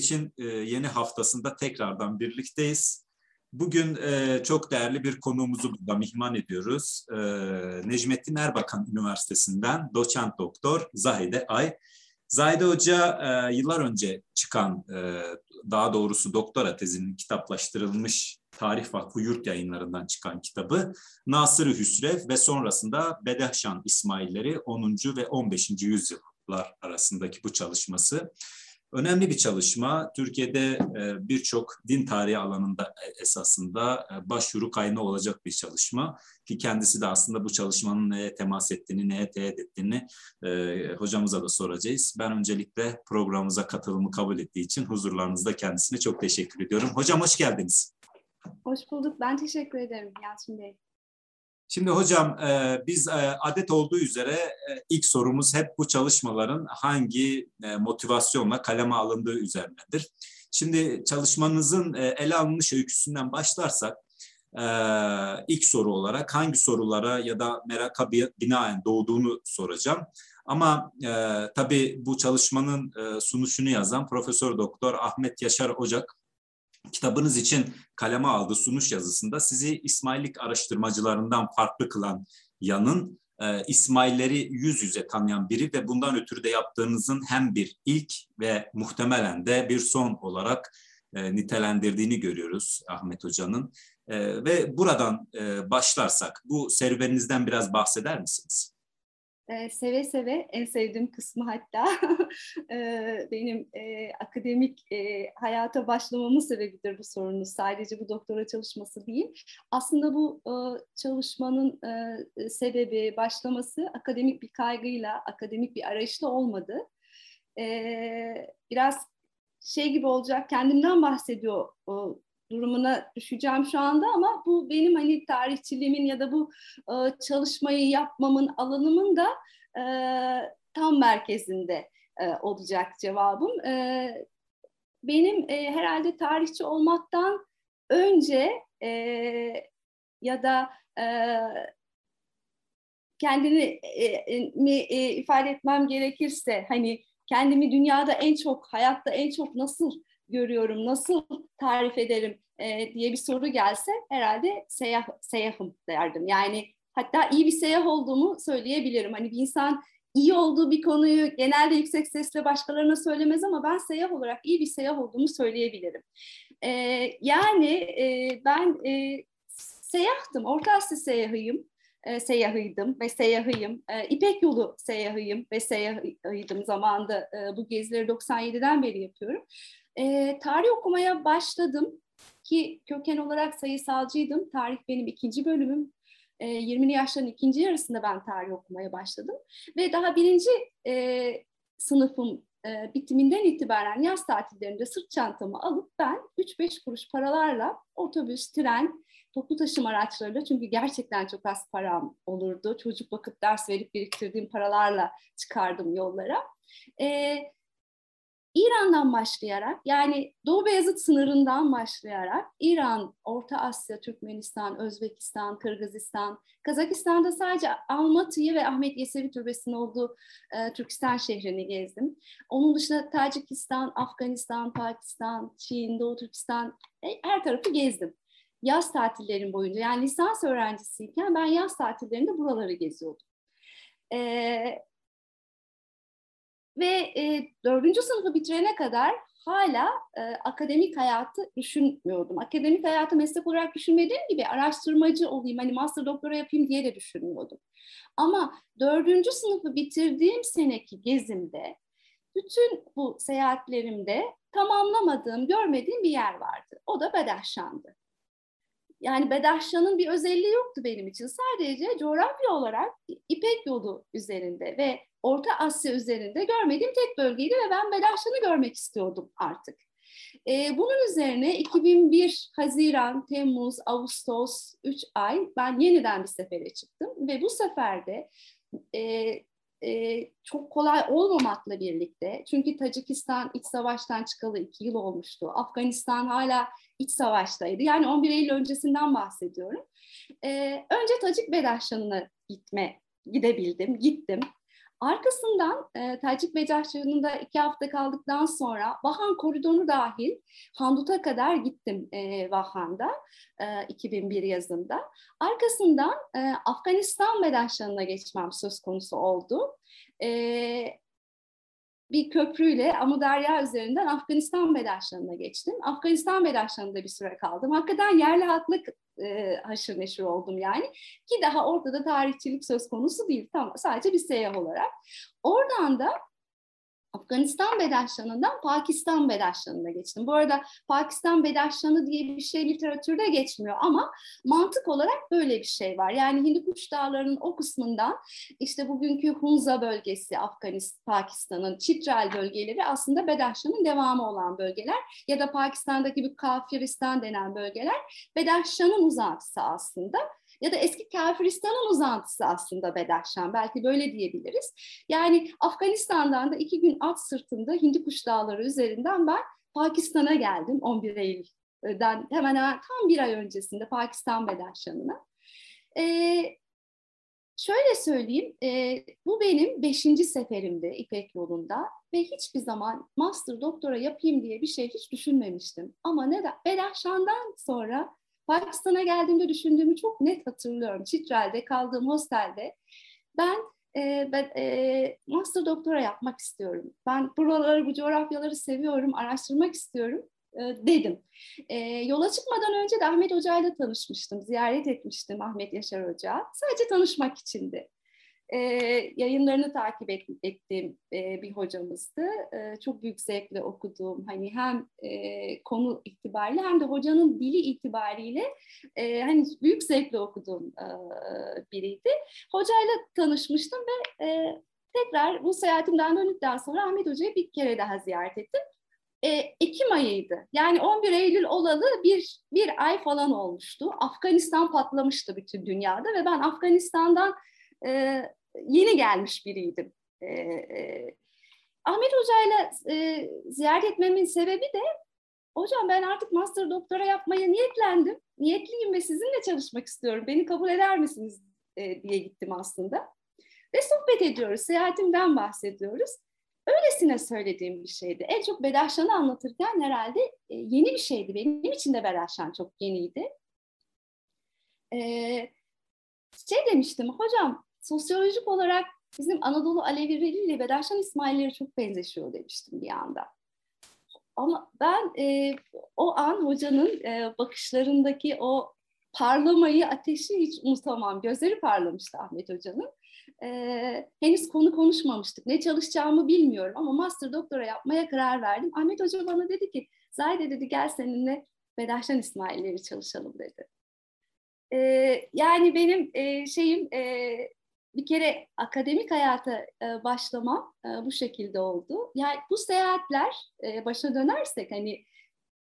Kebigeç'in e, yeni haftasında tekrardan birlikteyiz. Bugün e, çok değerli bir konuğumuzu burada mihman ediyoruz. E, Necmettin Erbakan Üniversitesi'nden doçent doktor Zahide Ay. Zahide Hoca yıllar önce çıkan, daha doğrusu doktora tezinin kitaplaştırılmış Tarih Vakfı Yurt yayınlarından çıkan kitabı Nasır-ı Hüsrev ve sonrasında Bedehşan İsmailleri 10. ve 15. yüzyıllar arasındaki bu çalışması Önemli bir çalışma. Türkiye'de e, birçok din tarihi alanında e, esasında e, başvuru kaynağı olacak bir çalışma. Ki kendisi de aslında bu çalışmanın neye temas ettiğini, neye teğet ettiğini hocamıza da soracağız. Ben öncelikle programımıza katılımı kabul ettiği için huzurlarınızda kendisine çok teşekkür ediyorum. Hocam hoş geldiniz. Hoş bulduk. Ben teşekkür ederim Yalçın Bey. Şimdi hocam e, biz e, adet olduğu üzere e, ilk sorumuz hep bu çalışmaların hangi motivasyonla kaleme alındığı üzerinedir. Şimdi çalışmanızın e, ele alınmış öyküsünden başlarsak ilk soru olarak hangi sorulara ya da meraka binaen doğduğunu soracağım. Ama e, tabii bu çalışmanın sunuşunu yazan Profesör Doktor Ahmet Yaşar Ocak kitabınız için kaleme aldığı sunuş yazısında sizi İsmaillik araştırmacılarından farklı kılan yanın e, İsmailleri yüz yüze tanıyan biri ve bundan ötürü de yaptığınızın hem bir ilk ve muhtemelen de bir son olarak e, nitelendirdiğini görüyoruz Ahmet Hoca'nın. E, ve buradan başlarsak bu serüveninizden biraz bahseder misiniz? E, seve seve en sevdiğim kısmı hatta e, benim e, akademik e, hayata başlamamın sebebidir bu sorunuz. Sadece bu doktora çalışması değil. Aslında bu çalışmanın sebebi, başlaması akademik bir kaygıyla, akademik bir arayışla olmadı. Biraz şey gibi olacak, kendimden bahsediyor durumuna düşeceğim şu anda ama bu benim hani tarihçiliğimin ya da bu e, çalışmayı yapmamın alanımın da e, tam merkezinde e, olacak cevabım. E, benim e, herhalde tarihçi olmaktan önce e, ya da e, kendini e, e, e, ifade etmem gerekirse hani kendimi dünyada en çok hayatta en çok nasıl görüyorum, nasıl tarif ederim e, diye bir soru gelse herhalde seyah, seyahım derdim. Yani hatta iyi bir seyah olduğumu söyleyebilirim. Hani bir insan iyi olduğu bir konuyu genelde yüksek sesle başkalarına söylemez ama ben seyah olarak iyi bir seyah olduğumu söyleyebilirim. E, yani e, ben e, seyahtım, Orta Asya seyahıyım e, seyahıydım ve seyahıyım. E, İpek yolu seyahıyım ve seyahıydım zamanında. E, bu gezileri 97'den beri yapıyorum. E, tarih okumaya başladım ki köken olarak sayısalcıydım. Tarih benim ikinci bölümüm. E, 20'li yaşların ikinci yarısında ben tarih okumaya başladım. Ve daha birinci e, sınıfım e, bitiminden itibaren yaz tatillerinde sırt çantamı alıp ben 3-5 kuruş paralarla otobüs, tren, toplu taşıma araçlarıyla çünkü gerçekten çok az param olurdu. Çocuk vakit ders verip biriktirdiğim paralarla çıkardım yollara. E, İran'dan başlayarak yani Doğu Beyazıt sınırından başlayarak İran, Orta Asya, Türkmenistan, Özbekistan, Kırgızistan, Kazakistan'da sadece Almatı'yı ve Ahmet Yesevi Türbesi'nin olduğu e, Türkistan şehrini gezdim. Onun dışında Tacikistan, Afganistan, Pakistan, Çin, Doğu Türkistan e, her tarafı gezdim. Yaz tatillerim boyunca yani lisans öğrencisiyken ben yaz tatillerinde buraları geziyordum. Ee, ve e, dördüncü sınıfı bitirene kadar hala e, akademik hayatı düşünmüyordum. Akademik hayatı meslek olarak düşünmediğim gibi araştırmacı olayım, hani master doktora yapayım diye de düşünmüyordum. Ama dördüncü sınıfı bitirdiğim seneki gezimde, bütün bu seyahatlerimde tamamlamadığım, görmediğim bir yer vardı. O da Bedahşan'dı. Yani Bedahşan'ın bir özelliği yoktu benim için. Sadece coğrafya olarak İpek yolu üzerinde ve Orta Asya üzerinde görmediğim tek bölgeydi ve ben Belaşan'ı görmek istiyordum artık. Ee, bunun üzerine 2001 Haziran, Temmuz, Ağustos 3 ay ben yeniden bir sefere çıktım ve bu seferde e, e, çok kolay olmamakla birlikte çünkü Tacikistan iç savaştan çıkalı iki yıl olmuştu. Afganistan hala iç savaştaydı. Yani 11 Eylül öncesinden bahsediyorum. E, önce Tacik Bedaşan'ına gitme gidebildim, gittim. Arkasından e, Tacik Becaşçı'nda iki hafta kaldıktan sonra Vahan koridonu dahil Handut'a kadar gittim e, Vahan'da e, 2001 yazında. Arkasından e, Afganistan Bedaşları'na geçmem söz konusu oldu. E, bir köprüyle Amudarya üzerinden Afganistan Bedaşları'na geçtim. Afganistan Bedaşları'nda bir süre kaldım. Hakikaten yerli halklık e, haşır neşir oldum yani. Ki daha orada da tarihçilik söz konusu değil. Tam, sadece bir seyyah olarak. Oradan da Afganistan Bedaşlanı'ndan Pakistan Bedaşlanı'na geçtim. Bu arada Pakistan Bedaşlanı diye bir şey literatürde geçmiyor ama mantık olarak böyle bir şey var. Yani Hindukuş Dağları'nın o kısmından işte bugünkü Hunza bölgesi Afganistan, Pakistan'ın Çitral bölgeleri aslında Bedaşlan'ın devamı olan bölgeler ya da Pakistan'daki bir Kafiristan denen bölgeler Bedaşlan'ın uzantısı aslında ya da eski Kafiristan'ın uzantısı aslında Bedaşşan. Belki böyle diyebiliriz. Yani Afganistan'dan da iki gün at sırtında Hindikuş Dağları üzerinden ben Pakistan'a geldim 11 Eylül'den hemen hemen tam bir ay öncesinde Pakistan Bedaşşan'ına. Ee, şöyle söyleyeyim, e, bu benim beşinci seferimdi İpek yolunda ve hiçbir zaman master doktora yapayım diye bir şey hiç düşünmemiştim. Ama neden? Bedaşşan'dan sonra Pakistan'a geldiğimde düşündüğümü çok net hatırlıyorum. Çitrel'de kaldığım hostelde ben e, ben e, master doktora yapmak istiyorum. Ben buraları, bu coğrafyaları seviyorum, araştırmak istiyorum e, dedim. E, yola çıkmadan önce de Ahmet Hoca ile tanışmıştım, ziyaret etmiştim Ahmet Yaşar Hoca. Sadece tanışmak içindi e, yayınlarını takip et, ettiğim e, bir hocamızdı. E, çok büyük zevkle okuduğum hani hem e, konu itibariyle hem de hocanın dili itibariyle e, hani büyük zevkle okuduğum e, biriydi. Hocayla tanışmıştım ve e, tekrar bu seyahatimden döndükten sonra Ahmet Hoca'yı bir kere daha ziyaret ettim. E, Ekim ayıydı. Yani 11 Eylül olalı bir, bir ay falan olmuştu. Afganistan patlamıştı bütün dünyada ve ben Afganistan'dan e, yeni gelmiş biriydim. E, e, Ahmet Hoca'yla e, ziyaret etmemin sebebi de hocam ben artık master doktora yapmaya niyetlendim. Niyetliyim ve sizinle çalışmak istiyorum. Beni kabul eder misiniz e, diye gittim aslında. Ve sohbet ediyoruz. Seyahatimden bahsediyoruz. Öylesine söylediğim bir şeydi. En çok Bedaşan'ı anlatırken herhalde e, yeni bir şeydi. Benim için de Bedaşan çok yeniydi. E, şey demiştim, hocam sosyolojik olarak bizim Anadolu Alevileri ile Bedaşan İsmailleri çok benzeşiyor demiştim bir anda. Ama ben e, o an hocanın e, bakışlarındaki o parlamayı, ateşi hiç unutamam. Gözleri parlamıştı Ahmet Hoca'nın. E, henüz konu konuşmamıştık. Ne çalışacağımı bilmiyorum ama master doktora yapmaya karar verdim. Ahmet Hoca bana dedi ki, Zahide dedi gel seninle Bedaşan İsmailleri çalışalım dedi. E, yani benim e, şeyim e, bir kere akademik hayata e, başlamam e, bu şekilde oldu. Yani bu seyahatler e, başa dönersek hani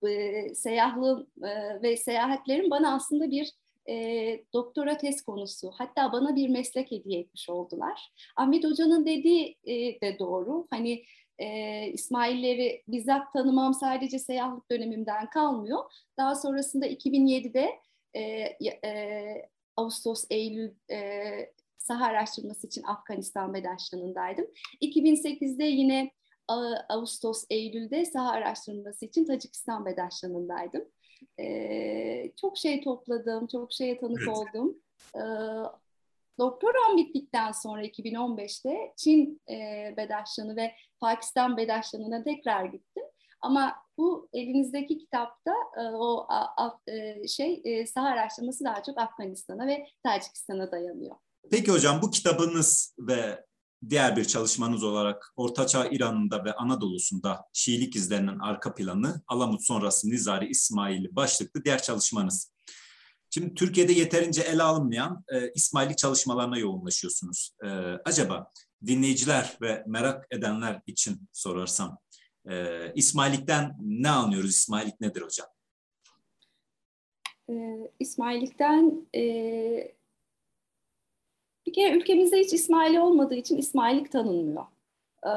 e, seyahlığım e, ve seyahatlerim bana aslında bir e, doktora tez konusu. Hatta bana bir meslek hediye etmiş oldular. Ahmet Hoca'nın dediği e, de doğru. Hani e, İsmailleri bizzat tanımam sadece seyahlık dönemimden kalmıyor. Daha sonrasında 2007'de e, e, Ağustos, Eylül e, saha araştırması için Afganistan Bedaşlanı'ndaydım. 2008'de yine Ağustos, Eylül'de saha araştırması için Tacikistan Bedaşlanı'ndaydım. Ee, çok şey topladım, çok şeye tanık evet. oldum. Ee, doktoram bittikten sonra 2015'te Çin e, Bedaşlanı ve Pakistan Bedaşlanı'na tekrar gittim. Ama bu elinizdeki kitapta e, o a, a, e, şey e, saha araştırması daha çok Afganistan'a ve Tacikistan'a dayanıyor. Peki hocam bu kitabınız ve diğer bir çalışmanız olarak Ortaçağ İran'ında ve Anadolu'sunda Şiilik izlerinin arka planı, Alamut sonrası Nizari İsmail'i başlıklı diğer çalışmanız. Şimdi Türkiye'de yeterince ele alınmayan e, İsmail'i çalışmalarına yoğunlaşıyorsunuz. E, acaba dinleyiciler ve merak edenler için sorarsam, e, İsmaillikten ne anlıyoruz? İsmaillik nedir hocam? E, İsmaillikten e, bir kere ülkemizde hiç İsmaili olmadığı için İsmaillik tanınmıyor. Ee,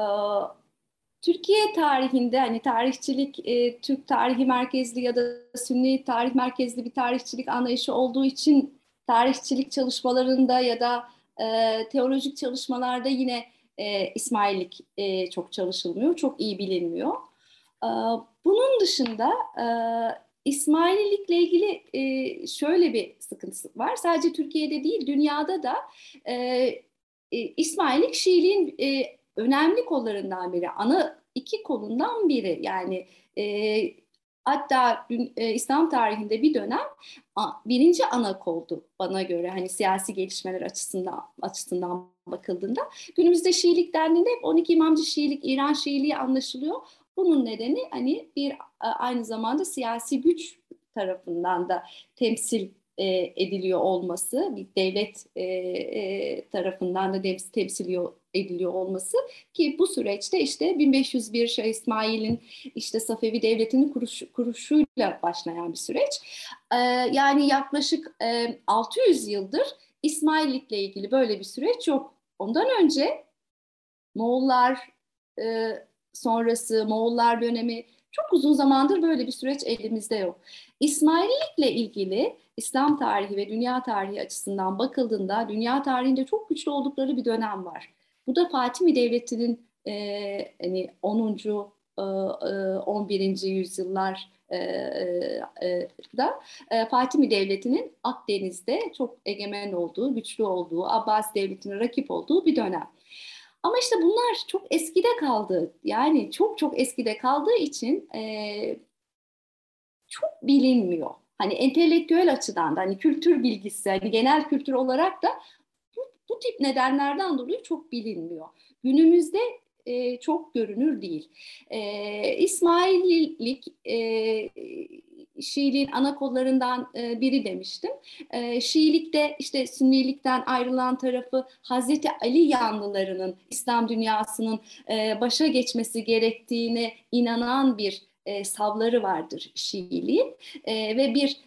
Türkiye tarihinde hani tarihçilik e, Türk tarihi merkezli ya da Sünni tarih merkezli bir tarihçilik anlayışı olduğu için tarihçilik çalışmalarında ya da e, teolojik çalışmalarda yine e, İsmaillik e, çok çalışılmıyor, çok iyi bilinmiyor. E, bunun dışında e, İsmaililikle ilgili e, şöyle bir sıkıntısı var. Sadece Türkiye'de değil, dünyada da e, e, İsmaillik Şiiliğin e, önemli kollarından biri. Ana iki kolundan biri. Yani hatta İslam tarihinde bir dönem birinci ana koldu bana göre. Hani siyasi gelişmeler açısından açısından bakıldığında. Günümüzde Şiilik dendiğinde hep 12 imamcı Şiilik, İran Şiiliği anlaşılıyor. Bunun nedeni hani bir aynı zamanda siyasi güç tarafından da temsil e, ediliyor olması, bir devlet e, e, tarafından da temsil ediliyor olması ki bu süreçte işte 1501 Şah İsmail'in işte Safevi Devleti'nin kuruş, kuruşuyla başlayan bir süreç. E, yani yaklaşık e, 600 yıldır İsmaillikle ilgili böyle bir süreç yok. Ondan önce Moğollar e, sonrası, Moğollar dönemi çok uzun zamandır böyle bir süreç elimizde yok. İsmaillikle ilgili İslam tarihi ve dünya tarihi açısından bakıldığında dünya tarihinde çok güçlü oldukları bir dönem var. Bu da Fatimi Devleti'nin e, hani 10. E, 11. E, yüzyıllar e, e, da Fatimi Devleti'nin Akdeniz'de çok egemen olduğu, güçlü olduğu, Abbas Devleti'nin rakip olduğu bir dönem. Ama işte bunlar çok eskide kaldı. Yani çok çok eskide kaldığı için e, çok bilinmiyor. Hani entelektüel açıdan da hani kültür bilgisi, hani genel kültür olarak da bu, bu tip nedenlerden dolayı çok bilinmiyor. Günümüzde e, çok görünür değil. E, İsmaillik e, Şiiliğin ana kollarından e, biri demiştim. E, Şiilikte işte Sünnilikten ayrılan tarafı Hazreti Ali yanlılarının İslam dünyasının e, başa geçmesi gerektiğine inanan bir savları vardır Şiiliğin ve bir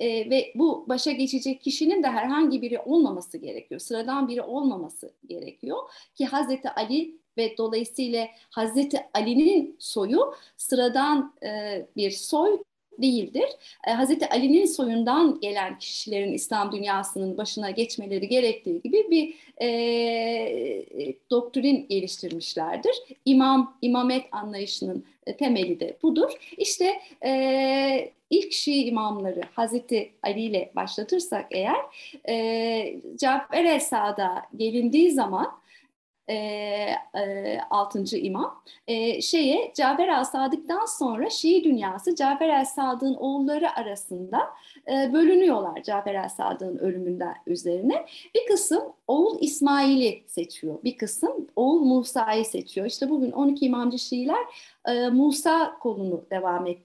ve bu başa geçecek kişinin de herhangi biri olmaması gerekiyor. Sıradan biri olmaması gerekiyor ki Hazreti Ali ve dolayısıyla Hazreti Ali'nin soyu sıradan e, bir soy değildir. E, Hazreti Ali'nin soyundan gelen kişilerin İslam dünyasının başına geçmeleri gerektiği gibi bir e, doktrin geliştirmişlerdir. İmam, imamet anlayışının temeli de budur. İşte e, ilk Şii imamları Hazreti Ali ile başlatırsak eğer e, Cafer el-Sa'da gelindiği zaman e, e, 6. imam. E, şeye Cafer el-Sadık'tan sonra Şii dünyası Cafer el-Sadık'ın oğulları arasında e, bölünüyorlar Cafer el-Sadık'ın ölümünden üzerine. Bir kısım oğul İsmail'i seçiyor. Bir kısım oğul Musa'yı seçiyor. İşte bugün 12 imamcı Şiiler e, Musa kolunu devam et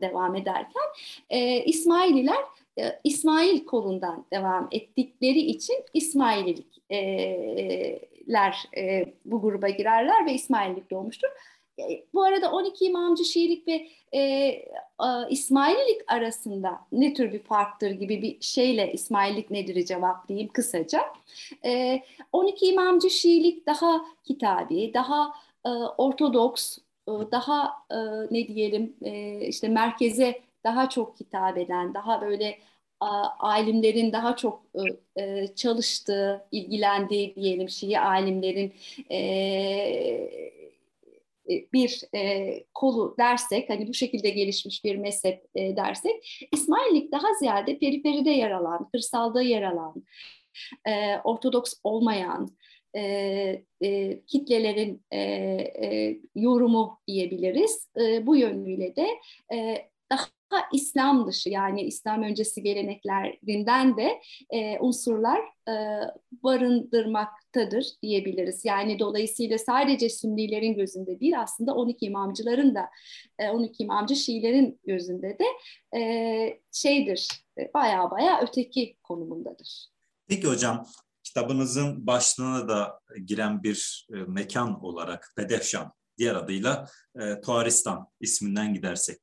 devam ederken e, İsmaililer e, İsmail kolundan devam ettikleri için İsmaililik e, e, bu gruba girerler ve İsmaillik doğmuştur. E, bu arada 12 imamcı Şiilik ve e, e, İsmaililik arasında ne tür bir farktır gibi bir şeyle İsmaillik nedir'i cevaplayayım kısaca. E, 12 imamcı Şiilik daha kitabi, daha e, ortodoks, e, daha e, ne diyelim e, işte merkeze daha çok hitap eden, daha böyle alimlerin daha çok e, e, çalıştığı, ilgilendiği diyelim Şii alimlerin e, bir kolu dersek, hani bu şekilde gelişmiş bir mezhep dersek, İsmaillik daha ziyade periferide yer alan, kırsalda yer alan, ortodoks olmayan, e, e, kitlelerin e, e, yorumu diyebiliriz. E, bu yönüyle de e, daha İslam dışı yani İslam öncesi geleneklerinden de e, unsurlar e, barındırmaktadır diyebiliriz. Yani dolayısıyla sadece Sünnilerin gözünde değil aslında 12 imamcıların da e, 12 imamcı Şiilerin gözünde de e, şeydir e, baya baya öteki konumundadır. Peki hocam kitabınızın başlığına da giren bir e, mekan olarak Bedefşan diğer adıyla e, Tuaristan isminden gidersek.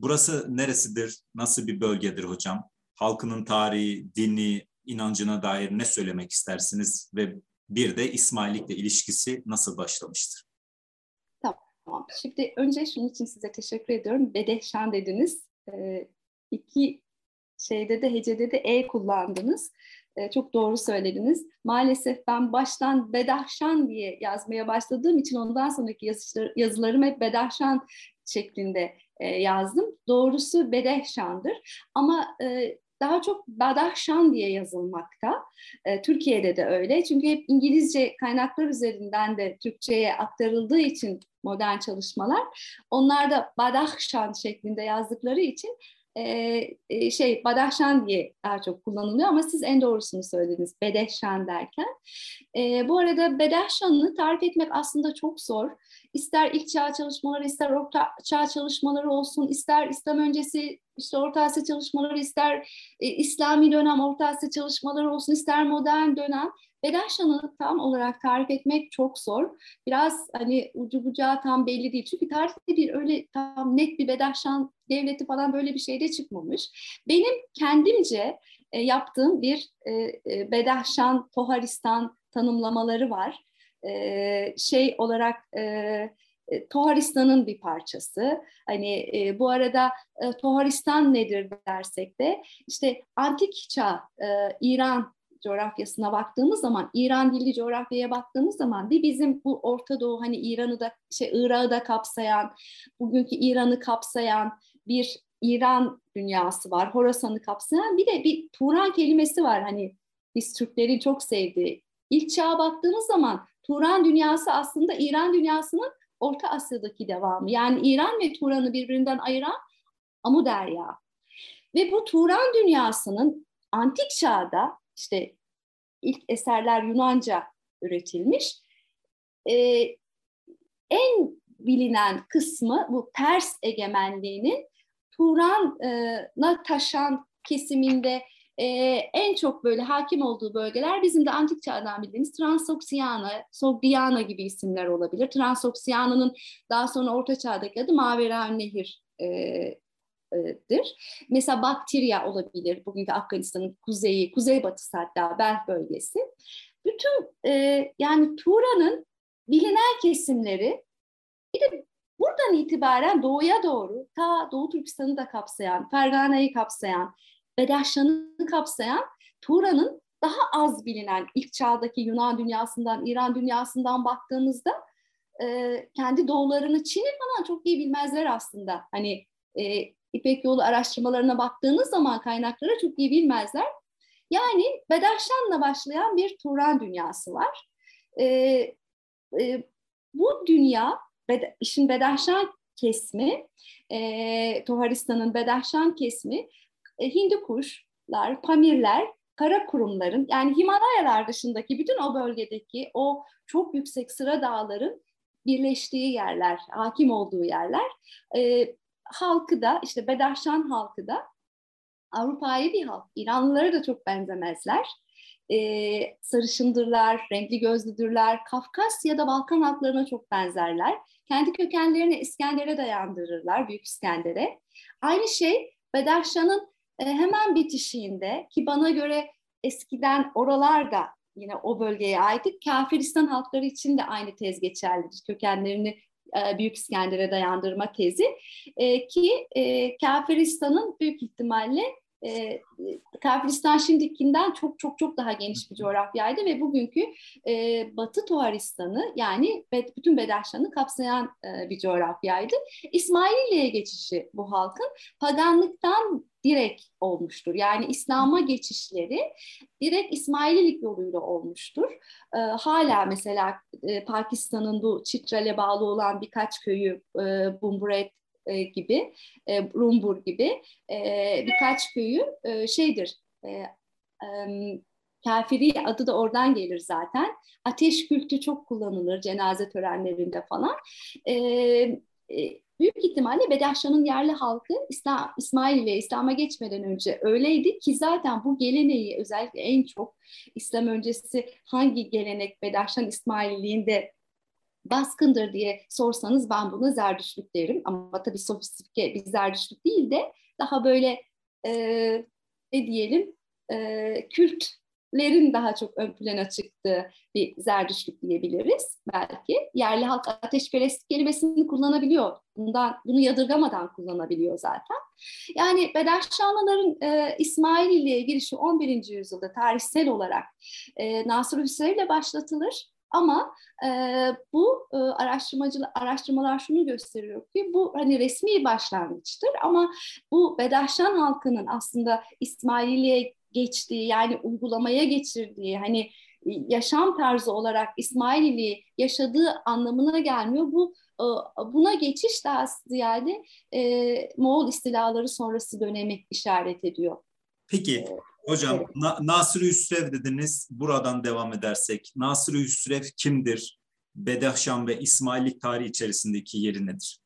Burası neresidir? Nasıl bir bölgedir hocam? Halkının tarihi, dini, inancına dair ne söylemek istersiniz? Ve bir de İsmaillikle ilişkisi nasıl başlamıştır? Tamam. Şimdi önce şunun için size teşekkür ediyorum. Bedehşan dediniz. Ee, iki şeyde de hecede de E kullandınız. e, çok doğru söylediniz. Maalesef ben baştan Bedahşan diye yazmaya başladığım için ondan sonraki yazılar, yazılarım hep Bedahşan şeklinde e, yazdım. Doğrusu Bedehşan'dır. Ama e, daha çok Badahşan diye yazılmakta. E, Türkiye'de de öyle. Çünkü hep İngilizce kaynaklar üzerinden de Türkçe'ye aktarıldığı için modern çalışmalar. Onlar da Badahşan şeklinde yazdıkları için e, şey Badahşan diye daha çok kullanılıyor ama siz en doğrusunu söylediniz Bedehşan derken. E, bu arada Bedehşan'ı tarif etmek aslında çok zor. İster ilk çağ çalışmaları, ister orta çağ çalışmaları olsun, ister İslam öncesi işte Orta Asya çalışmaları, ister e, İslami dönem Orta Asya çalışmaları olsun, ister modern dönem Bedaşan'ı tam olarak tarif etmek çok zor. Biraz hani ucu bucağı tam belli değil. Çünkü tarihte bir öyle tam net bir Bedaşan devleti falan böyle bir şey de çıkmamış. Benim kendimce e, yaptığım bir e, e, Bedahşan, Toharistan tanımlamaları var. E, şey olarak e, e Toharistan'ın bir parçası. Hani e, bu arada e, Toharistan nedir dersek de işte antik çağ e, İran coğrafyasına baktığımız zaman, İran dilli coğrafyaya baktığımız zaman bir bizim bu Orta Doğu hani İran'ı da şey Irak'ı da kapsayan, bugünkü İran'ı kapsayan bir İran dünyası var. Horasan'ı kapsayan bir de bir Turan kelimesi var hani biz Türklerin çok sevdiği. İlk çağa baktığımız zaman Turan dünyası aslında İran dünyasının Orta Asya'daki devamı. Yani İran ve Turan'ı birbirinden ayıran Amu Derya. Ve bu Turan dünyasının antik çağda işte ilk eserler Yunanca üretilmiş. Ee, en bilinen kısmı bu Pers egemenliğinin Turan'a taşan kesiminde e, en çok böyle hakim olduğu bölgeler bizim de antik çağdan bildiğimiz Transoksiyana, Sogdiana gibi isimler olabilir. Transoksiyana'nın daha sonra Orta Çağ'daki adı Mavera Nehir e, dir. Mesela Bakterya olabilir, bugünkü Afganistan'ın kuzeyi, kuzeybatısı hatta Belh bölgesi. Bütün e, yani Turan'ın bilinen kesimleri bir de buradan itibaren doğuya doğru ta Doğu Türkistan'ı da kapsayan, Fergana'yı kapsayan, Bedahşan'ı kapsayan Turan'ın daha az bilinen ilk çağdaki Yunan dünyasından, İran dünyasından baktığımızda e, kendi doğularını Çin'i falan çok iyi bilmezler aslında. Hani e, İpek yolu araştırmalarına baktığınız zaman kaynaklara çok iyi bilmezler. Yani Bedahşan'la başlayan bir Turan dünyası var. E, e, bu dünya, Bed işin Bedahşan kesmi, e, Toharistan'ın Bedahşan kesmi, e, Hindukuşlar, Pamirler, kara kurumların yani Himalayalar dışındaki bütün o bölgedeki o çok yüksek sıra dağların birleştiği yerler, hakim olduğu yerler. E, halkı da işte Bedahşan halkı da Avrupa'yı bir halk. İranlılara da çok benzemezler. Ee, sarışındırlar, renkli gözlüdürler. Kafkasya da Balkan halklarına çok benzerler. Kendi kökenlerini İskender'e dayandırırlar, Büyük İskender'e. Aynı şey Bedahşan'ın e, hemen bitişiğinde ki bana göre eskiden oralar da yine o bölgeye ait Kafiristan halkları için de aynı tez geçerlidir. Kökenlerini Büyük İskender'e dayandırma tezi. E, ki e, Kafiristan'ın büyük ihtimalle e, Kafiristan şimdikinden çok çok çok daha geniş bir coğrafyaydı ve bugünkü e, Batı Tuharistan'ı yani bütün Bedaşlan'ı kapsayan e, bir coğrafyaydı. İsmailiye'ye geçişi bu halkın paganlıktan direkt olmuştur. Yani İslam'a geçişleri direkt İsmaililik yoluyla olmuştur. E, hala mesela e, Pakistan'ın bu Çitral'e bağlı olan birkaç köyü e, Bumburet e, gibi, e, Rumbur gibi e, birkaç köyü e, şeydir, e, e, kafiri adı da oradan gelir zaten. Ateş kültü çok kullanılır cenaze törenlerinde falan. E, e, büyük ihtimalle Bedahşan'ın yerli halkı İslam, İsmail ile İslam'a geçmeden önce öyleydi ki zaten bu geleneği özellikle en çok İslam öncesi hangi gelenek Bedahşan İsmailliğinde baskındır diye sorsanız ben buna zerdüşlük derim. Ama tabii sofistike bir zerdüşlük değil de daha böyle e, ne diyelim e, kült Türklerin daha çok ön plana çıktığı bir zerdüşlük diyebiliriz belki. Yerli halk ateşperest kelimesini kullanabiliyor. Bundan, bunu yadırgamadan kullanabiliyor zaten. Yani Bedaşşanlıların e, İsmaililiğe girişi 11. yüzyılda tarihsel olarak e, Nasır Hüsrev ile başlatılır. Ama e, bu e, araştırmacılar araştırmalar şunu gösteriyor ki bu hani resmi başlangıçtır ama bu Bedaşan halkının aslında İsmaililiğe geçtiği yani uygulamaya geçirdiği hani yaşam tarzı olarak İsmaililiği yaşadığı anlamına gelmiyor. Bu buna geçiş daha ziyade e, Moğol istilaları sonrası dönemi işaret ediyor. Peki hocam evet. Na Nasır Hüsrev dediniz. Buradan devam edersek Nasır Hüsrev kimdir? Bedahşan ve İsmaillik tarihi içerisindeki yeri nedir?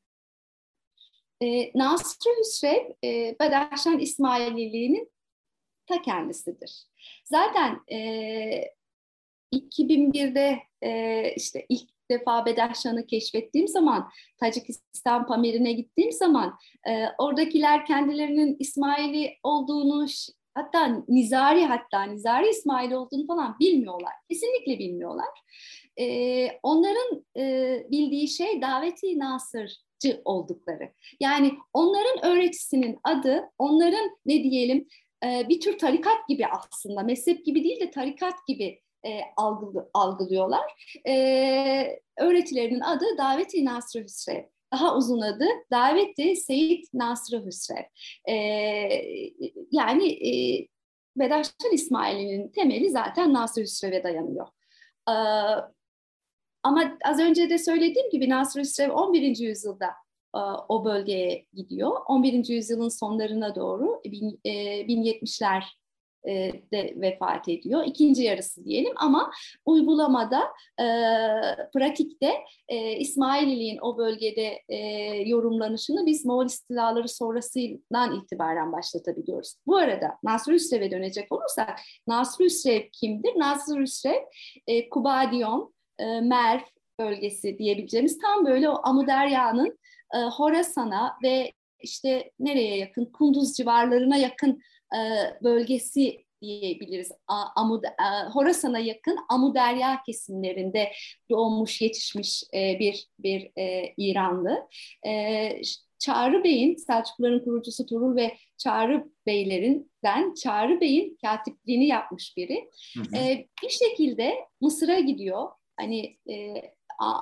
E, Nasır Hüsrev, e, Bedahşan İsmaililiğinin ta kendisidir. Zaten e, 2001'de e, işte ilk defa Bedahşan'ı keşfettiğim zaman, Tacikistan Pamir'ine gittiğim zaman e, oradakiler kendilerinin İsmail'i olduğunu hatta Nizari hatta Nizari İsmail olduğunu falan bilmiyorlar. Kesinlikle bilmiyorlar. E, onların e, bildiği şey daveti Nasırcı oldukları. Yani onların öğretisinin adı, onların ne diyelim e, bir tür tarikat gibi aslında mezhep gibi değil de tarikat gibi e, algılı, algılıyorlar. E, öğretilerinin adı Davet-i Nasr Hüsrev. Daha uzun adı Daveti Seyit Nasr Hüsrev. E, yani e, Bedaştan İsmail'in temeli zaten Nasr Hüsrev'e dayanıyor. E, ama az önce de söylediğim gibi Nasr Hüsrev 11. yüzyılda e, o bölgeye gidiyor. 11. yüzyılın sonlarına doğru 1070'ler e, de vefat ediyor. İkinci yarısı diyelim ama uygulamada, e, pratikte e, İsmaililiğin o bölgede e, yorumlanışını biz Moğol istilaları sonrasından itibaren başlatabiliyoruz. Bu arada Nasr Hüsrev'e dönecek olursak, Nasr Hüsrev kimdir? Nasr Hüsrev, e, Kubadiyon, e, Merv bölgesi diyebileceğimiz tam böyle o Amuderya'nın e, Horasan'a ve işte nereye yakın, Kunduz civarlarına yakın e, bölgesi diyebiliriz. Amud, e, Horasan'a yakın Amuderya kesimlerinde doğmuş, yetişmiş e, bir bir e, İranlı. E, Çağrı Bey'in, Selçukluların kurucusu Turul ve Çağrı Beylerinden Çağrı Bey'in katipliğini yapmış biri. Hı hı. E, bir şekilde Mısır'a gidiyor. Hani e,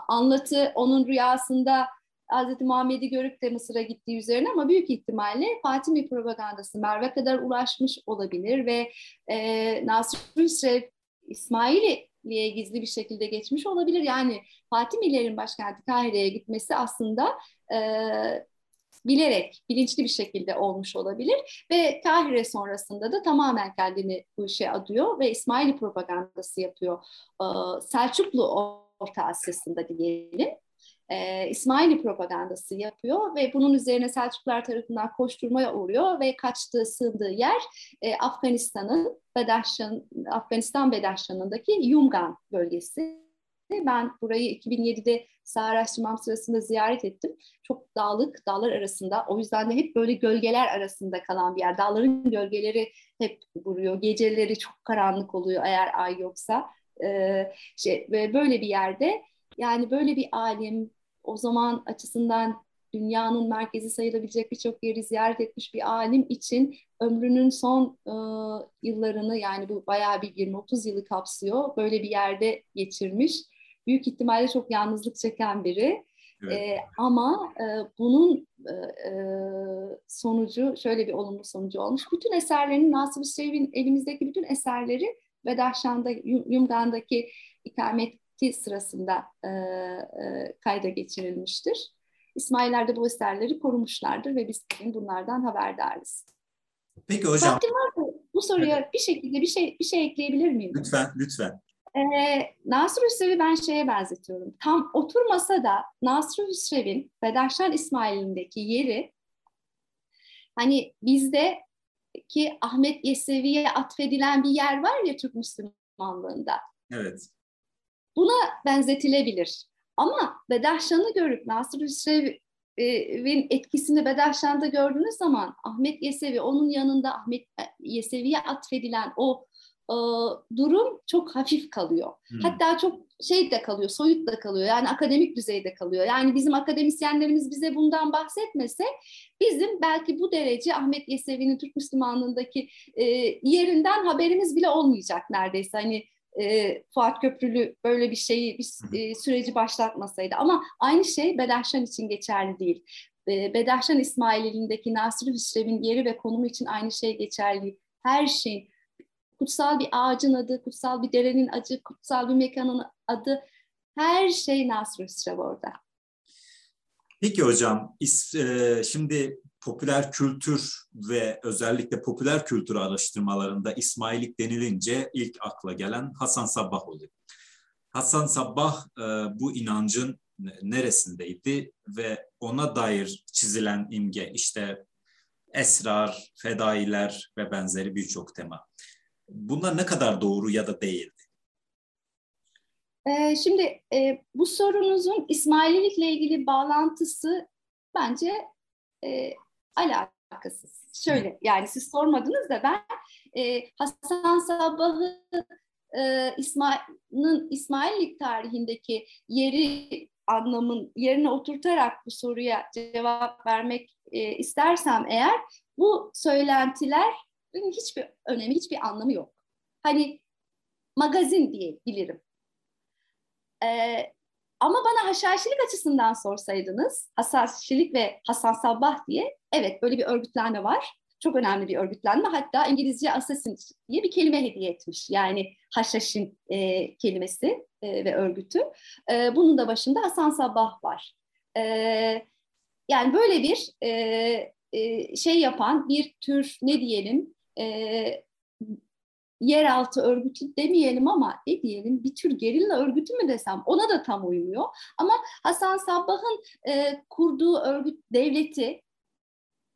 anlatı onun rüyasında Hz. Muhammed'i görüp de Mısır'a gittiği üzerine ama büyük ihtimalle Fatimi propagandası Merve kadar ulaşmış olabilir ve e, Nasr Hüsrev İsmail'iye gizli bir şekilde geçmiş olabilir. Yani Fatimilerin başkenti Kahire'ye gitmesi aslında e, bilerek, bilinçli bir şekilde olmuş olabilir. Ve Kahire sonrasında da tamamen kendini bu işe adıyor ve İsmaili propagandası yapıyor. Ee, Selçuklu Orta Asya'sında diyelim e, İsmaili propagandası yapıyor ve bunun üzerine Selçuklular tarafından koşturmaya uğruyor ve kaçtığı, sığındığı yer e, Afganistan'ın Bedaşşan, Afganistan Bedaşşan'ındaki Yumgan bölgesi. Ben burayı 2007'de saha araştırmam sırasında ziyaret ettim. Çok dağlık, dağlar arasında. O yüzden de hep böyle gölgeler arasında kalan bir yer. Dağların gölgeleri hep vuruyor. Geceleri çok karanlık oluyor eğer ay yoksa. Ee, şey, böyle bir yerde yani böyle bir alim, o zaman açısından dünyanın merkezi sayılabilecek birçok yeri ziyaret etmiş bir alim için ömrünün son e, yıllarını yani bu bayağı bir 20-30 yılı kapsıyor. Böyle bir yerde geçirmiş. Büyük ihtimalle çok yalnızlık çeken biri. Evet. E, ama e, bunun e, e sonucu şöyle bir olumlu sonucu olmuş. Bütün eserlerin Nasım Şevin elimizdeki bütün eserleri Vedahşan'da Yumgan'daki ikamet sırasında e, e, kayda geçirilmiştir. İsmailler de bu eserleri korumuşlardır ve biz bugün bunlardan haberdarız. Peki hocam. Vaktim var mı? Bu soruya evet. bir şekilde bir şey bir şey ekleyebilir miyim? Lütfen, lütfen. Ee, Nasr Hüsrev'i ben şeye benzetiyorum. Tam oturmasa da Nasr Hüsrev'in Bedaşlar İsmail'indeki yeri hani bizde ki Ahmet Yesevi'ye atfedilen bir yer var ya Türk Müslümanlığında. Evet buna benzetilebilir. Ama Bedahşan'ı görüp Nasır Hüsrev'in etkisini Bedahşan'da gördüğünüz zaman Ahmet Yesevi onun yanında Ahmet Yesevi'ye atfedilen o e, durum çok hafif kalıyor. Hmm. Hatta çok şey de kalıyor, soyut da kalıyor. Yani akademik düzeyde kalıyor. Yani bizim akademisyenlerimiz bize bundan bahsetmese bizim belki bu derece Ahmet Yesevi'nin Türk Müslümanlığındaki e, yerinden haberimiz bile olmayacak neredeyse. Hani e, Fuat Köprülü böyle bir şeyi, bir e, süreci başlatmasaydı. Ama aynı şey Bedahşan için geçerli değil. E, Bedahşan İsmail'indeki Nasır Hüsrev'in yeri ve konumu için aynı şey geçerli. Her şeyin kutsal bir ağacın adı, kutsal bir derenin adı, kutsal bir mekanın adı, her şey Nasr Hüsrev orada. Peki hocam, e, şimdi popüler kültür ve özellikle popüler kültür araştırmalarında İsmailik denilince ilk akla gelen Hasan Sabbah oluyor. Hasan Sabbah e, bu inancın neresindeydi ve ona dair çizilen imge işte esrar, fedailer ve benzeri birçok tema. Bunlar ne kadar doğru ya da değildi? Ee, şimdi e, bu sorunuzun İsmaililikle ilgili bağlantısı bence e, alakasız. Şöyle yani siz sormadınız da ben e, Hasan Sabbah'ı e, İsmail'in İsmaillik tarihindeki yeri anlamın yerine oturtarak bu soruya cevap vermek e, istersem eğer bu söylentiler hiçbir önemi, hiçbir anlamı yok. Hani magazin diye bilirim. Ee, ama bana haşhaşilik açısından sorsaydınız, hassasçilik ve Hasan Sabbah diye, evet böyle bir örgütlenme var. Çok önemli bir örgütlenme. Hatta İngilizce assassin diye bir kelime hediye etmiş. Yani haşhaşin e, kelimesi e, ve örgütü. E, bunun da başında Hasan Sabbah var. E, yani böyle bir e, e, şey yapan bir tür ne diyelim e, yeraltı örgütü demeyelim ama ne diyelim bir tür gerilla örgütü mü desem ona da tam uymuyor. Ama Hasan Sabbah'ın e, kurduğu örgüt devleti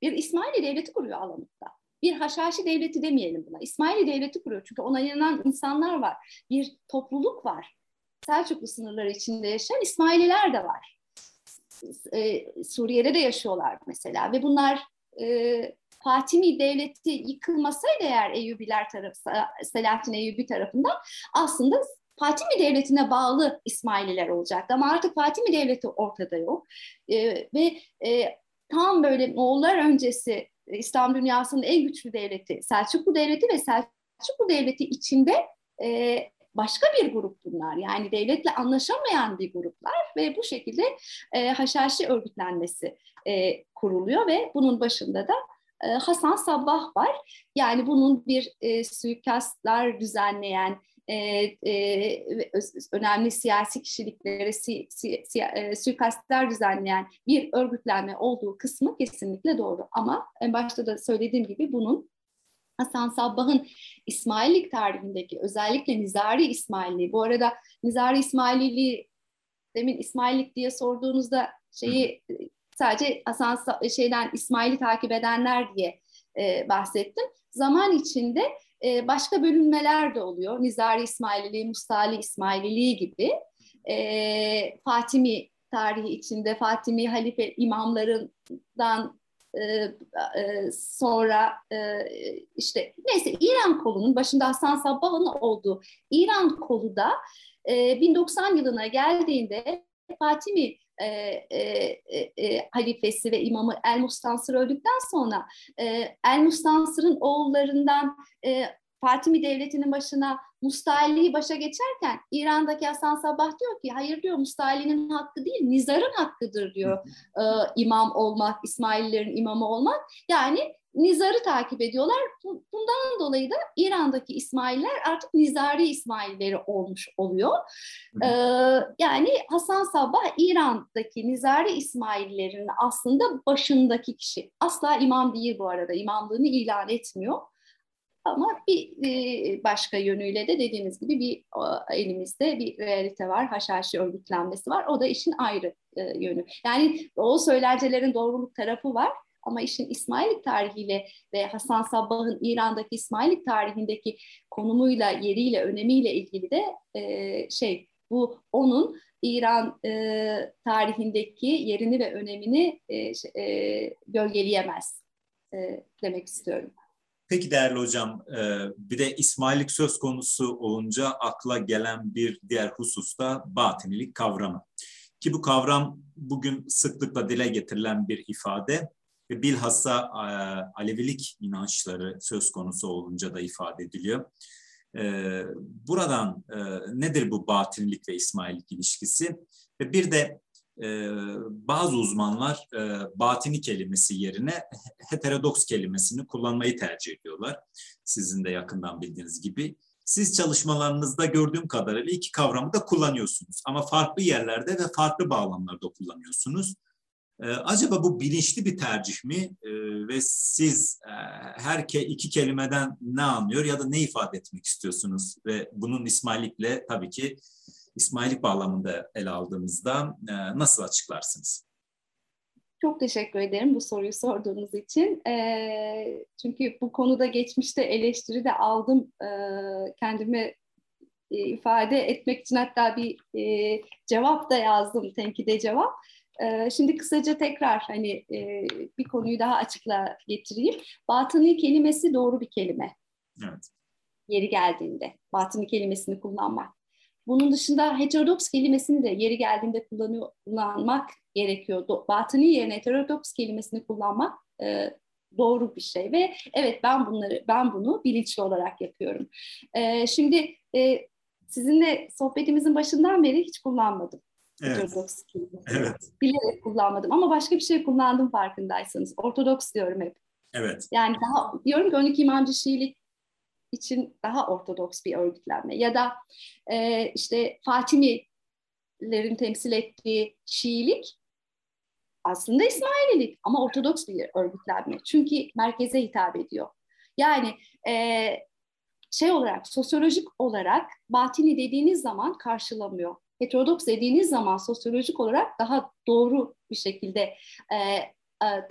bir İsmaili devleti kuruyor Alamut'ta. Bir Haşhaşi devleti demeyelim buna. İsmaili devleti kuruyor çünkü ona inanan insanlar var. Bir topluluk var. Selçuklu sınırları içinde yaşayan İsmaililer de var. E, Suriye'de de yaşıyorlar mesela ve bunlar e, Fatimi Devleti yıkılmasaydı eğer Eyyubiler tarafı, Selahattin Eyyubi tarafından aslında Fatimi Devleti'ne bağlı İsmaililer olacaktı. Ama artık Fatimi Devleti ortada yok. E, ve e, tam böyle Moğollar öncesi İslam dünyasının en güçlü devleti Selçuklu Devleti ve Selçuklu Devleti içinde e, başka bir grup bunlar. Yani devletle anlaşamayan bir gruplar ve bu şekilde e, Haşhaşi örgütlenmesi e, kuruluyor ve bunun başında da e, Hasan Sabbah var. Yani bunun bir e, suikastlar düzenleyen, e, e, önemli siyasi kişiliklere si, si, si, e, suikastlar düzenleyen bir örgütlenme olduğu kısmı kesinlikle doğru. Ama en başta da söylediğim gibi bunun Hasan Sabbah'ın İsmaillik tarihindeki özellikle Nizari İsmailliği, bu arada Nizari İsmailliği demin İsmaillik diye sorduğunuzda şeyi Sadece Hasan şeyden İsmail'i takip edenler diye e, bahsettim. Zaman içinde e, başka bölünmeler de oluyor. Nizari İsmaililiği, Mustali İsmaililiği gibi. E, Fatimi tarihi içinde Fatimi halife imamlarından e, e, sonra e, işte neyse İran kolunun başında Hasan Sabbah'ın olduğu İran kolu da e, 1090 yılına geldiğinde Fatimi e, e, e, e, halifesi ve imamı El Mustansır öldükten sonra e, El Mustansır'ın oğullarından e, Fatimi Devleti'nin başına Mustali'yi başa geçerken İran'daki Hasan Sabah diyor ki hayır diyor Mustali'nin hakkı değil Nizar'ın hakkıdır diyor e, imam olmak, İsmaillilerin imamı olmak. Yani Nizar'ı takip ediyorlar. Bundan dolayı da İran'daki İsmailler artık Nizari İsmailleri olmuş oluyor. Ee, yani Hasan Sabbah İran'daki Nizari İsmaillerin aslında başındaki kişi. Asla imam değil bu arada. İmamlığını ilan etmiyor. Ama bir başka yönüyle de dediğimiz gibi bir elimizde bir realite var, haşhaşi örgütlenmesi var. O da işin ayrı yönü. Yani o söylencelerin doğruluk tarafı var ama işin İsmaillik tarihiyle ve Hasan Sabbah'ın İran'daki İsmaillik tarihindeki konumuyla, yeriyle, önemiyle ilgili de şey bu onun İran tarihindeki yerini ve önemini e, gölgeleyemez demek istiyorum. Peki değerli hocam, e, bir de İsmaillik söz konusu olunca akla gelen bir diğer husus da batinilik kavramı. Ki bu kavram bugün sıklıkla dile getirilen bir ifade ve bilhassa e, Alevilik inançları söz konusu olunca da ifade ediliyor. E, buradan nedir bu batinilik ve İsmaillik ilişkisi? Ve bir de e, bazı uzmanlar e, batini kelimesi yerine heterodoks kelimesini kullanmayı tercih ediyorlar. Sizin de yakından bildiğiniz gibi. Siz çalışmalarınızda gördüğüm kadarıyla iki kavramı da kullanıyorsunuz. Ama farklı yerlerde ve farklı bağlamlarda kullanıyorsunuz. E, acaba bu bilinçli bir tercih mi? E, ve siz e, her iki kelimeden ne anlıyor ya da ne ifade etmek istiyorsunuz? Ve bunun İsmaillikle tabii ki İsmaillik bağlamında ele aldığımızda e, nasıl açıklarsınız? Çok teşekkür ederim bu soruyu sorduğunuz için. E, çünkü bu konuda geçmişte eleştiri de aldım. E, kendimi e, ifade etmek için hatta bir e, cevap da yazdım, tenkide cevap. E, şimdi kısaca tekrar hani e, bir konuyu daha açıkla getireyim. Batıni kelimesi doğru bir kelime. Evet. Yeri geldiğinde batıni kelimesini kullanmak. Bunun dışında heterodoks kelimesini de yeri geldiğinde kullanmak gerekiyor. Batıni yerine heterodoks kelimesini kullanmak e, doğru bir şey ve evet ben bunları ben bunu bilinçli olarak yapıyorum. E, şimdi e, sizinle sohbetimizin başından beri hiç kullanmadım. Evet. Evet. Bilerek kullanmadım ama başka bir şey kullandım farkındaysanız. Ortodoks diyorum hep. Evet. Yani daha diyorum ki 12 imamcı Şiilik için daha ortodoks bir örgütlenme ya da e, işte Fatimilerin temsil ettiği Şiilik aslında İsmaililik ama ortodoks bir örgütlenme. Çünkü merkeze hitap ediyor. Yani e, şey olarak, sosyolojik olarak batini dediğiniz zaman karşılamıyor. Heterodoks dediğiniz zaman sosyolojik olarak daha doğru bir şekilde e,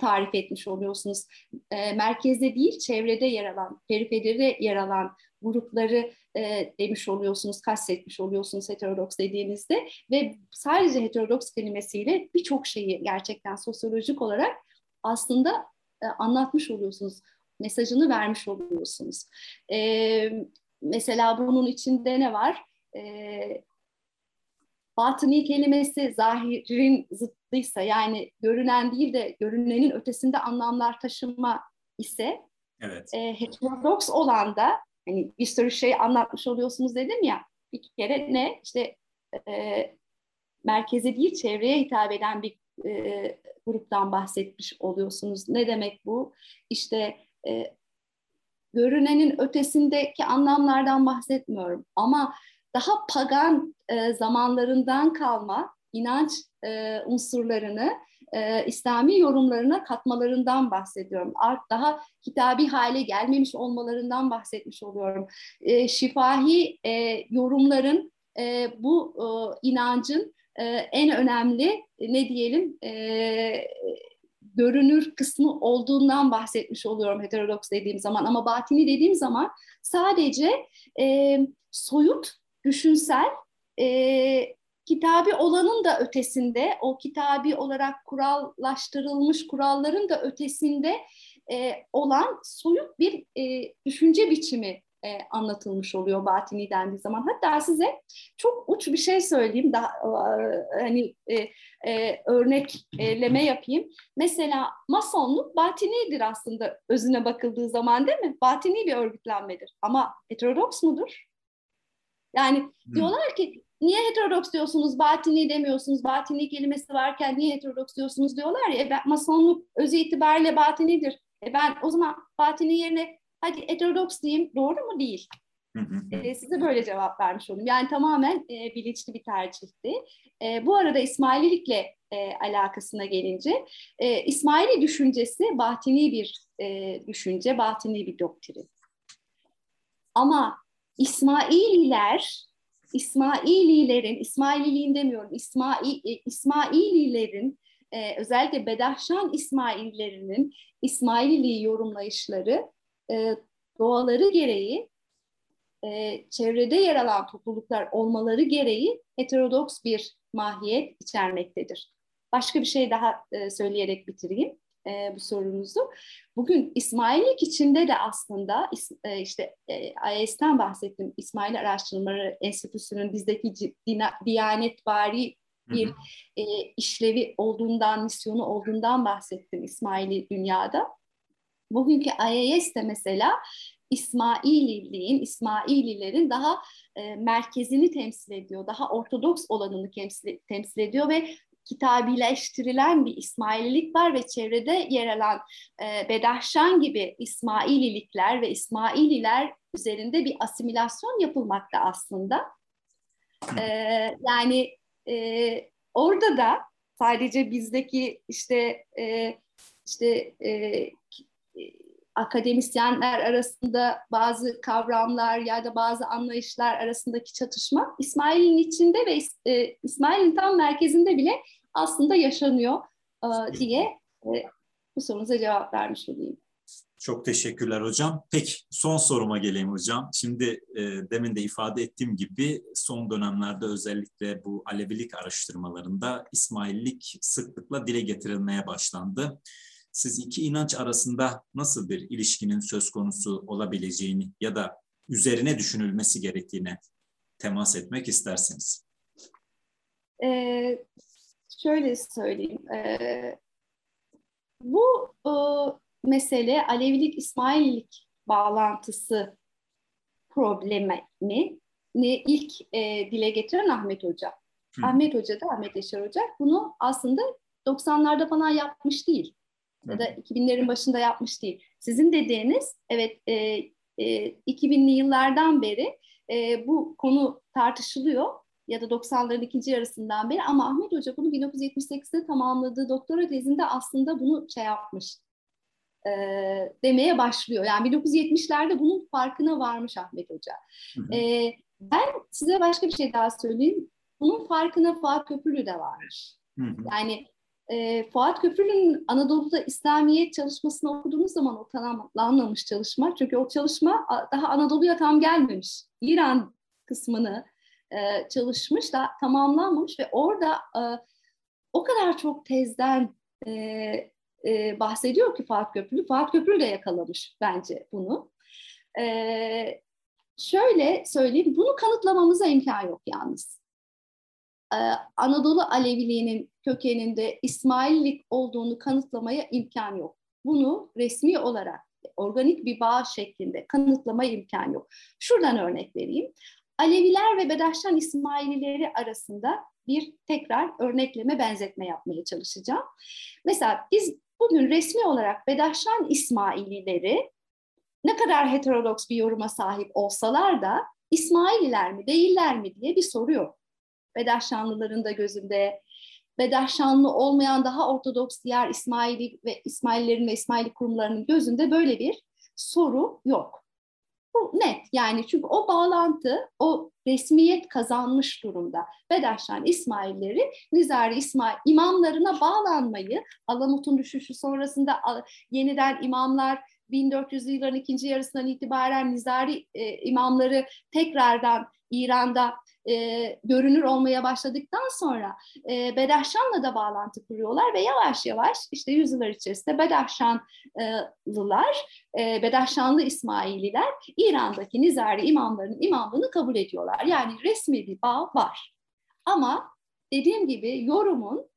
tarif etmiş oluyorsunuz. E, merkezde değil, çevrede yer alan, periferide yer alan grupları e, demiş oluyorsunuz, kastetmiş oluyorsunuz heterodoks dediğinizde ve sadece heterodoks kelimesiyle birçok şeyi gerçekten sosyolojik olarak aslında e, anlatmış oluyorsunuz, mesajını vermiş oluyorsunuz. E, mesela bunun içinde ne var? E, Batıni kelimesi zahirin zıttıysa yani görünen değil de görünenin ötesinde anlamlar taşıma ise evet. e, heterodoks olan da hani bir sürü şey anlatmış oluyorsunuz dedim ya bir kere ne işte e, merkeze değil çevreye hitap eden bir e, gruptan bahsetmiş oluyorsunuz. Ne demek bu? İşte e, görünenin ötesindeki anlamlardan bahsetmiyorum ama daha pagan e, zamanlarından kalma inanç e, unsurlarını e, İslami yorumlarına katmalarından bahsediyorum. Art daha kitabi hale gelmemiş olmalarından bahsetmiş oluyorum. E, şifahi e, yorumların e, bu e, inancın e, en önemli ne diyelim e, görünür kısmı olduğundan bahsetmiş oluyorum heterodoks dediğim zaman ama batini dediğim zaman sadece e, soyut düşünsel e, kitabi olanın da ötesinde, o kitabi olarak kurallaştırılmış kuralların da ötesinde e, olan soyut bir e, düşünce biçimi e, anlatılmış oluyor batini dendiği zaman. Hatta size çok uç bir şey söyleyeyim, daha e, hani e, e, örnekleme yapayım. Mesela masonluk batinidir aslında özüne bakıldığı zaman değil mi? Batini bir örgütlenmedir. Ama heterodoks mudur? Yani hmm. diyorlar ki niye heterodoks diyorsunuz, batini demiyorsunuz, batini kelimesi varken niye heterodoks diyorsunuz diyorlar ya. E ben, masonluk özü itibariyle batinidir. E ben o zaman batini yerine hadi heterodoks diyeyim doğru mu değil? e, size böyle cevap vermiş oldum. Yani tamamen e, bilinçli bir tercihti. E, bu arada İsmaililikle e, alakasına gelince e, İsmaili düşüncesi batini bir e, düşünce, batini bir doktrin. Ama İsmaililer, İsmaililerin, İsmaililiğin demiyorum, İsmail, e, İsmaililerin e, özellikle Bedahşan İsmaillerinin İsmaililiği yorumlayışları e, doğaları gereği e, çevrede yer alan topluluklar olmaları gereği heterodoks bir mahiyet içermektedir. Başka bir şey daha e, söyleyerek bitireyim. E, bu sorunuzu. Bugün İsmaillik içinde de aslında e, işte e, IS'ten bahsettim. İsmail Araştırmaları Enstitüsü'nün bizdeki diyanetvari bir e, işlevi olduğundan, misyonu olduğundan bahsettim İsmaili dünyada. Bugünkü IAS de mesela İsmaililiğin, İsmaililerin daha e, merkezini temsil ediyor, daha ortodoks olanını temsil, temsil ediyor ve kitabileştirilen bir İsmaililik var ve çevrede yer alan e, Bedahşan gibi İsmaililikler ve İsmaililer üzerinde bir asimilasyon yapılmakta aslında. E, yani e, orada da sadece bizdeki işte e, işte e, akademisyenler arasında bazı kavramlar ya da bazı anlayışlar arasındaki çatışma İsmail'in içinde ve e, İsmail'in tam merkezinde bile aslında yaşanıyor e, diye e, bu sorunuza cevap vermiş olayım. Çok teşekkürler hocam. Peki son soruma geleyim hocam. Şimdi e, demin de ifade ettiğim gibi son dönemlerde özellikle bu Alevilik araştırmalarında İsmaillik sıklıkla dile getirilmeye başlandı siz iki inanç arasında nasıl bir ilişkinin söz konusu olabileceğini ya da üzerine düşünülmesi gerektiğine temas etmek isterseniz. Ee, şöyle söyleyeyim. Ee, bu e, mesele Alevilik İsmaililik bağlantısı problemi ni ilk e, dile getiren Ahmet Hoca. Hı. Ahmet Hoca da Ahmet Yaşar Hoca bunu aslında 90'larda falan yapmış değil ya da 2000'lerin başında yapmış değil. Sizin dediğiniz evet e, e, 2000'li yıllardan beri e, bu konu tartışılıyor ya da 90'ların ikinci yarısından beri ama Ahmet Hoca bunu 1978'de tamamladığı doktora tezinde aslında bunu şey yapmış e, demeye başlıyor. Yani 1970'lerde bunun farkına varmış Ahmet Hoca. Hı hı. E, ben size başka bir şey daha söyleyeyim. Bunun farkına Fuat Köprülü de varmış. Hı hı. Yani e, Fuat Köprülü'nün Anadolu'da İslamiyet çalışmasını okuduğunuz zaman o tamamlanmamış çalışma. Çünkü o çalışma daha Anadolu'ya tam gelmemiş. İran kısmını e, çalışmış da tamamlanmamış ve orada e, o kadar çok tezden e, e, bahsediyor ki Fuat Köprülü. Fuat Köprülü de yakalamış bence bunu. E, şöyle söyleyeyim, bunu kanıtlamamıza imkan yok yalnız. Ee, Anadolu Aleviliğinin kökeninde İsmaillik olduğunu kanıtlamaya imkan yok. Bunu resmi olarak organik bir bağ şeklinde kanıtlamaya imkan yok. Şuradan örnek vereyim. Aleviler ve Bedaştan İsmailileri arasında bir tekrar örnekleme benzetme yapmaya çalışacağım. Mesela biz bugün resmi olarak Bedaştan İsmailileri ne kadar heterodoks bir yoruma sahip olsalar da İsmaililer mi değiller mi diye bir soru yok. Bedaşşanlıların da gözünde, Bedaşşanlı olmayan daha ortodoks diğer İsmaili ve İsmaillerin ve İsmaili kurumlarının gözünde böyle bir soru yok. Bu net yani çünkü o bağlantı, o resmiyet kazanmış durumda. Bedaşşan İsmailleri Nizari İsmail imamlarına bağlanmayı, Alamut'un düşüşü sonrasında yeniden imamlar 1400'lü yılların ikinci yarısından itibaren Nizari e, imamları tekrardan İran'da e, görünür olmaya başladıktan sonra e, Bedahşan'la da bağlantı kuruyorlar ve yavaş yavaş işte yüzyıllar içerisinde Bedahşanlılar, e, Bedahşanlı İsmaililer İran'daki Nizari imamlarının imamlığını kabul ediyorlar. Yani resmi bir bağ var. Ama dediğim gibi yorumun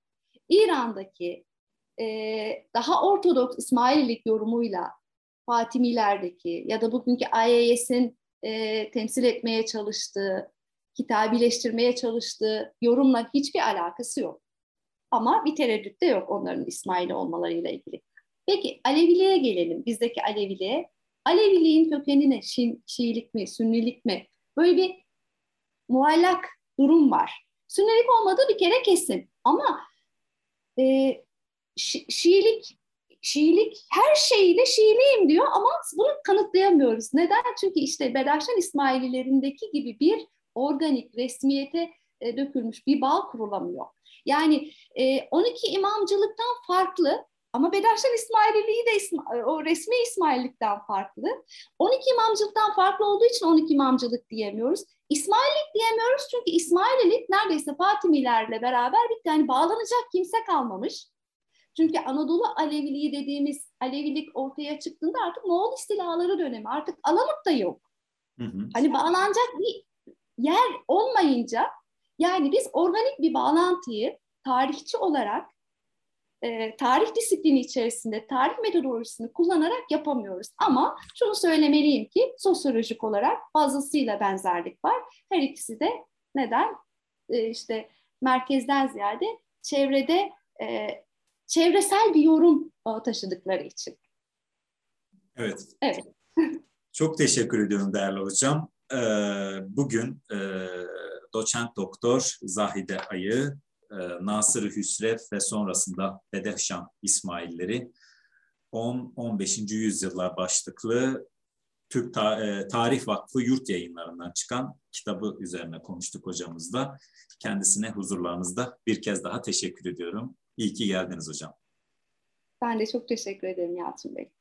İran'daki e, daha ortodoks İsmaililik yorumuyla Fatimilerdeki ya da bugünkü IAS'in e, temsil etmeye çalıştığı kitabileştirmeye çalıştığı yorumla hiçbir alakası yok. Ama bir tereddüt de yok onların İsmail olmalarıyla ilgili. Peki Aleviliğe gelelim, bizdeki Aleviliğe. Aleviliğin kökeni ne? Şi, Şiilik mi, Sünnilik mi? Böyle bir muallak durum var. Sünnilik olmadığı bir kere kesin. Ama e, Şi, Şiilik Şiilik her şeyiyle Şiiliyim diyor ama bunu kanıtlayamıyoruz. Neden? Çünkü işte Bedaşan İsmaililerindeki gibi bir organik resmiyete e, dökülmüş bir bağ kurulamıyor. Yani e, 12 imamcılıktan farklı ama Bedaşan İsmaililiği de İsma, o resmi İsmaillikten farklı. 12 imamcılıktan farklı olduğu için 12 imamcılık diyemiyoruz. İsmaillik diyemiyoruz çünkü İsmaililik neredeyse Fatimilerle beraber bir yani bağlanacak kimse kalmamış. Çünkü Anadolu Aleviliği dediğimiz Alevilik ortaya çıktığında artık Moğol istilaları dönemi. Artık Alamut da yok. Hı hı. Hani bağlanacak bir yer olmayınca yani biz organik bir bağlantıyı tarihçi olarak e, tarih disiplini içerisinde tarih metodolojisini kullanarak yapamıyoruz. Ama şunu söylemeliyim ki sosyolojik olarak fazlasıyla benzerlik var. Her ikisi de neden? E, işte merkezden ziyade çevrede e, çevresel bir yorum taşıdıkları için. Evet. Evet. Çok teşekkür ediyorum değerli hocam. Ee, bugün e, doçent doktor Zahide Ayı, e, Nasır Hüsrev ve sonrasında Bedehşan İsmailleri 10-15. yüzyıllar başlıklı Türk Ta- e, Tarih Vakfı yurt yayınlarından çıkan kitabı üzerine konuştuk hocamızla. Kendisine huzurlarınızda bir kez daha teşekkür ediyorum. İyi ki geldiniz hocam. Ben de çok teşekkür ederim Yalçın Bey.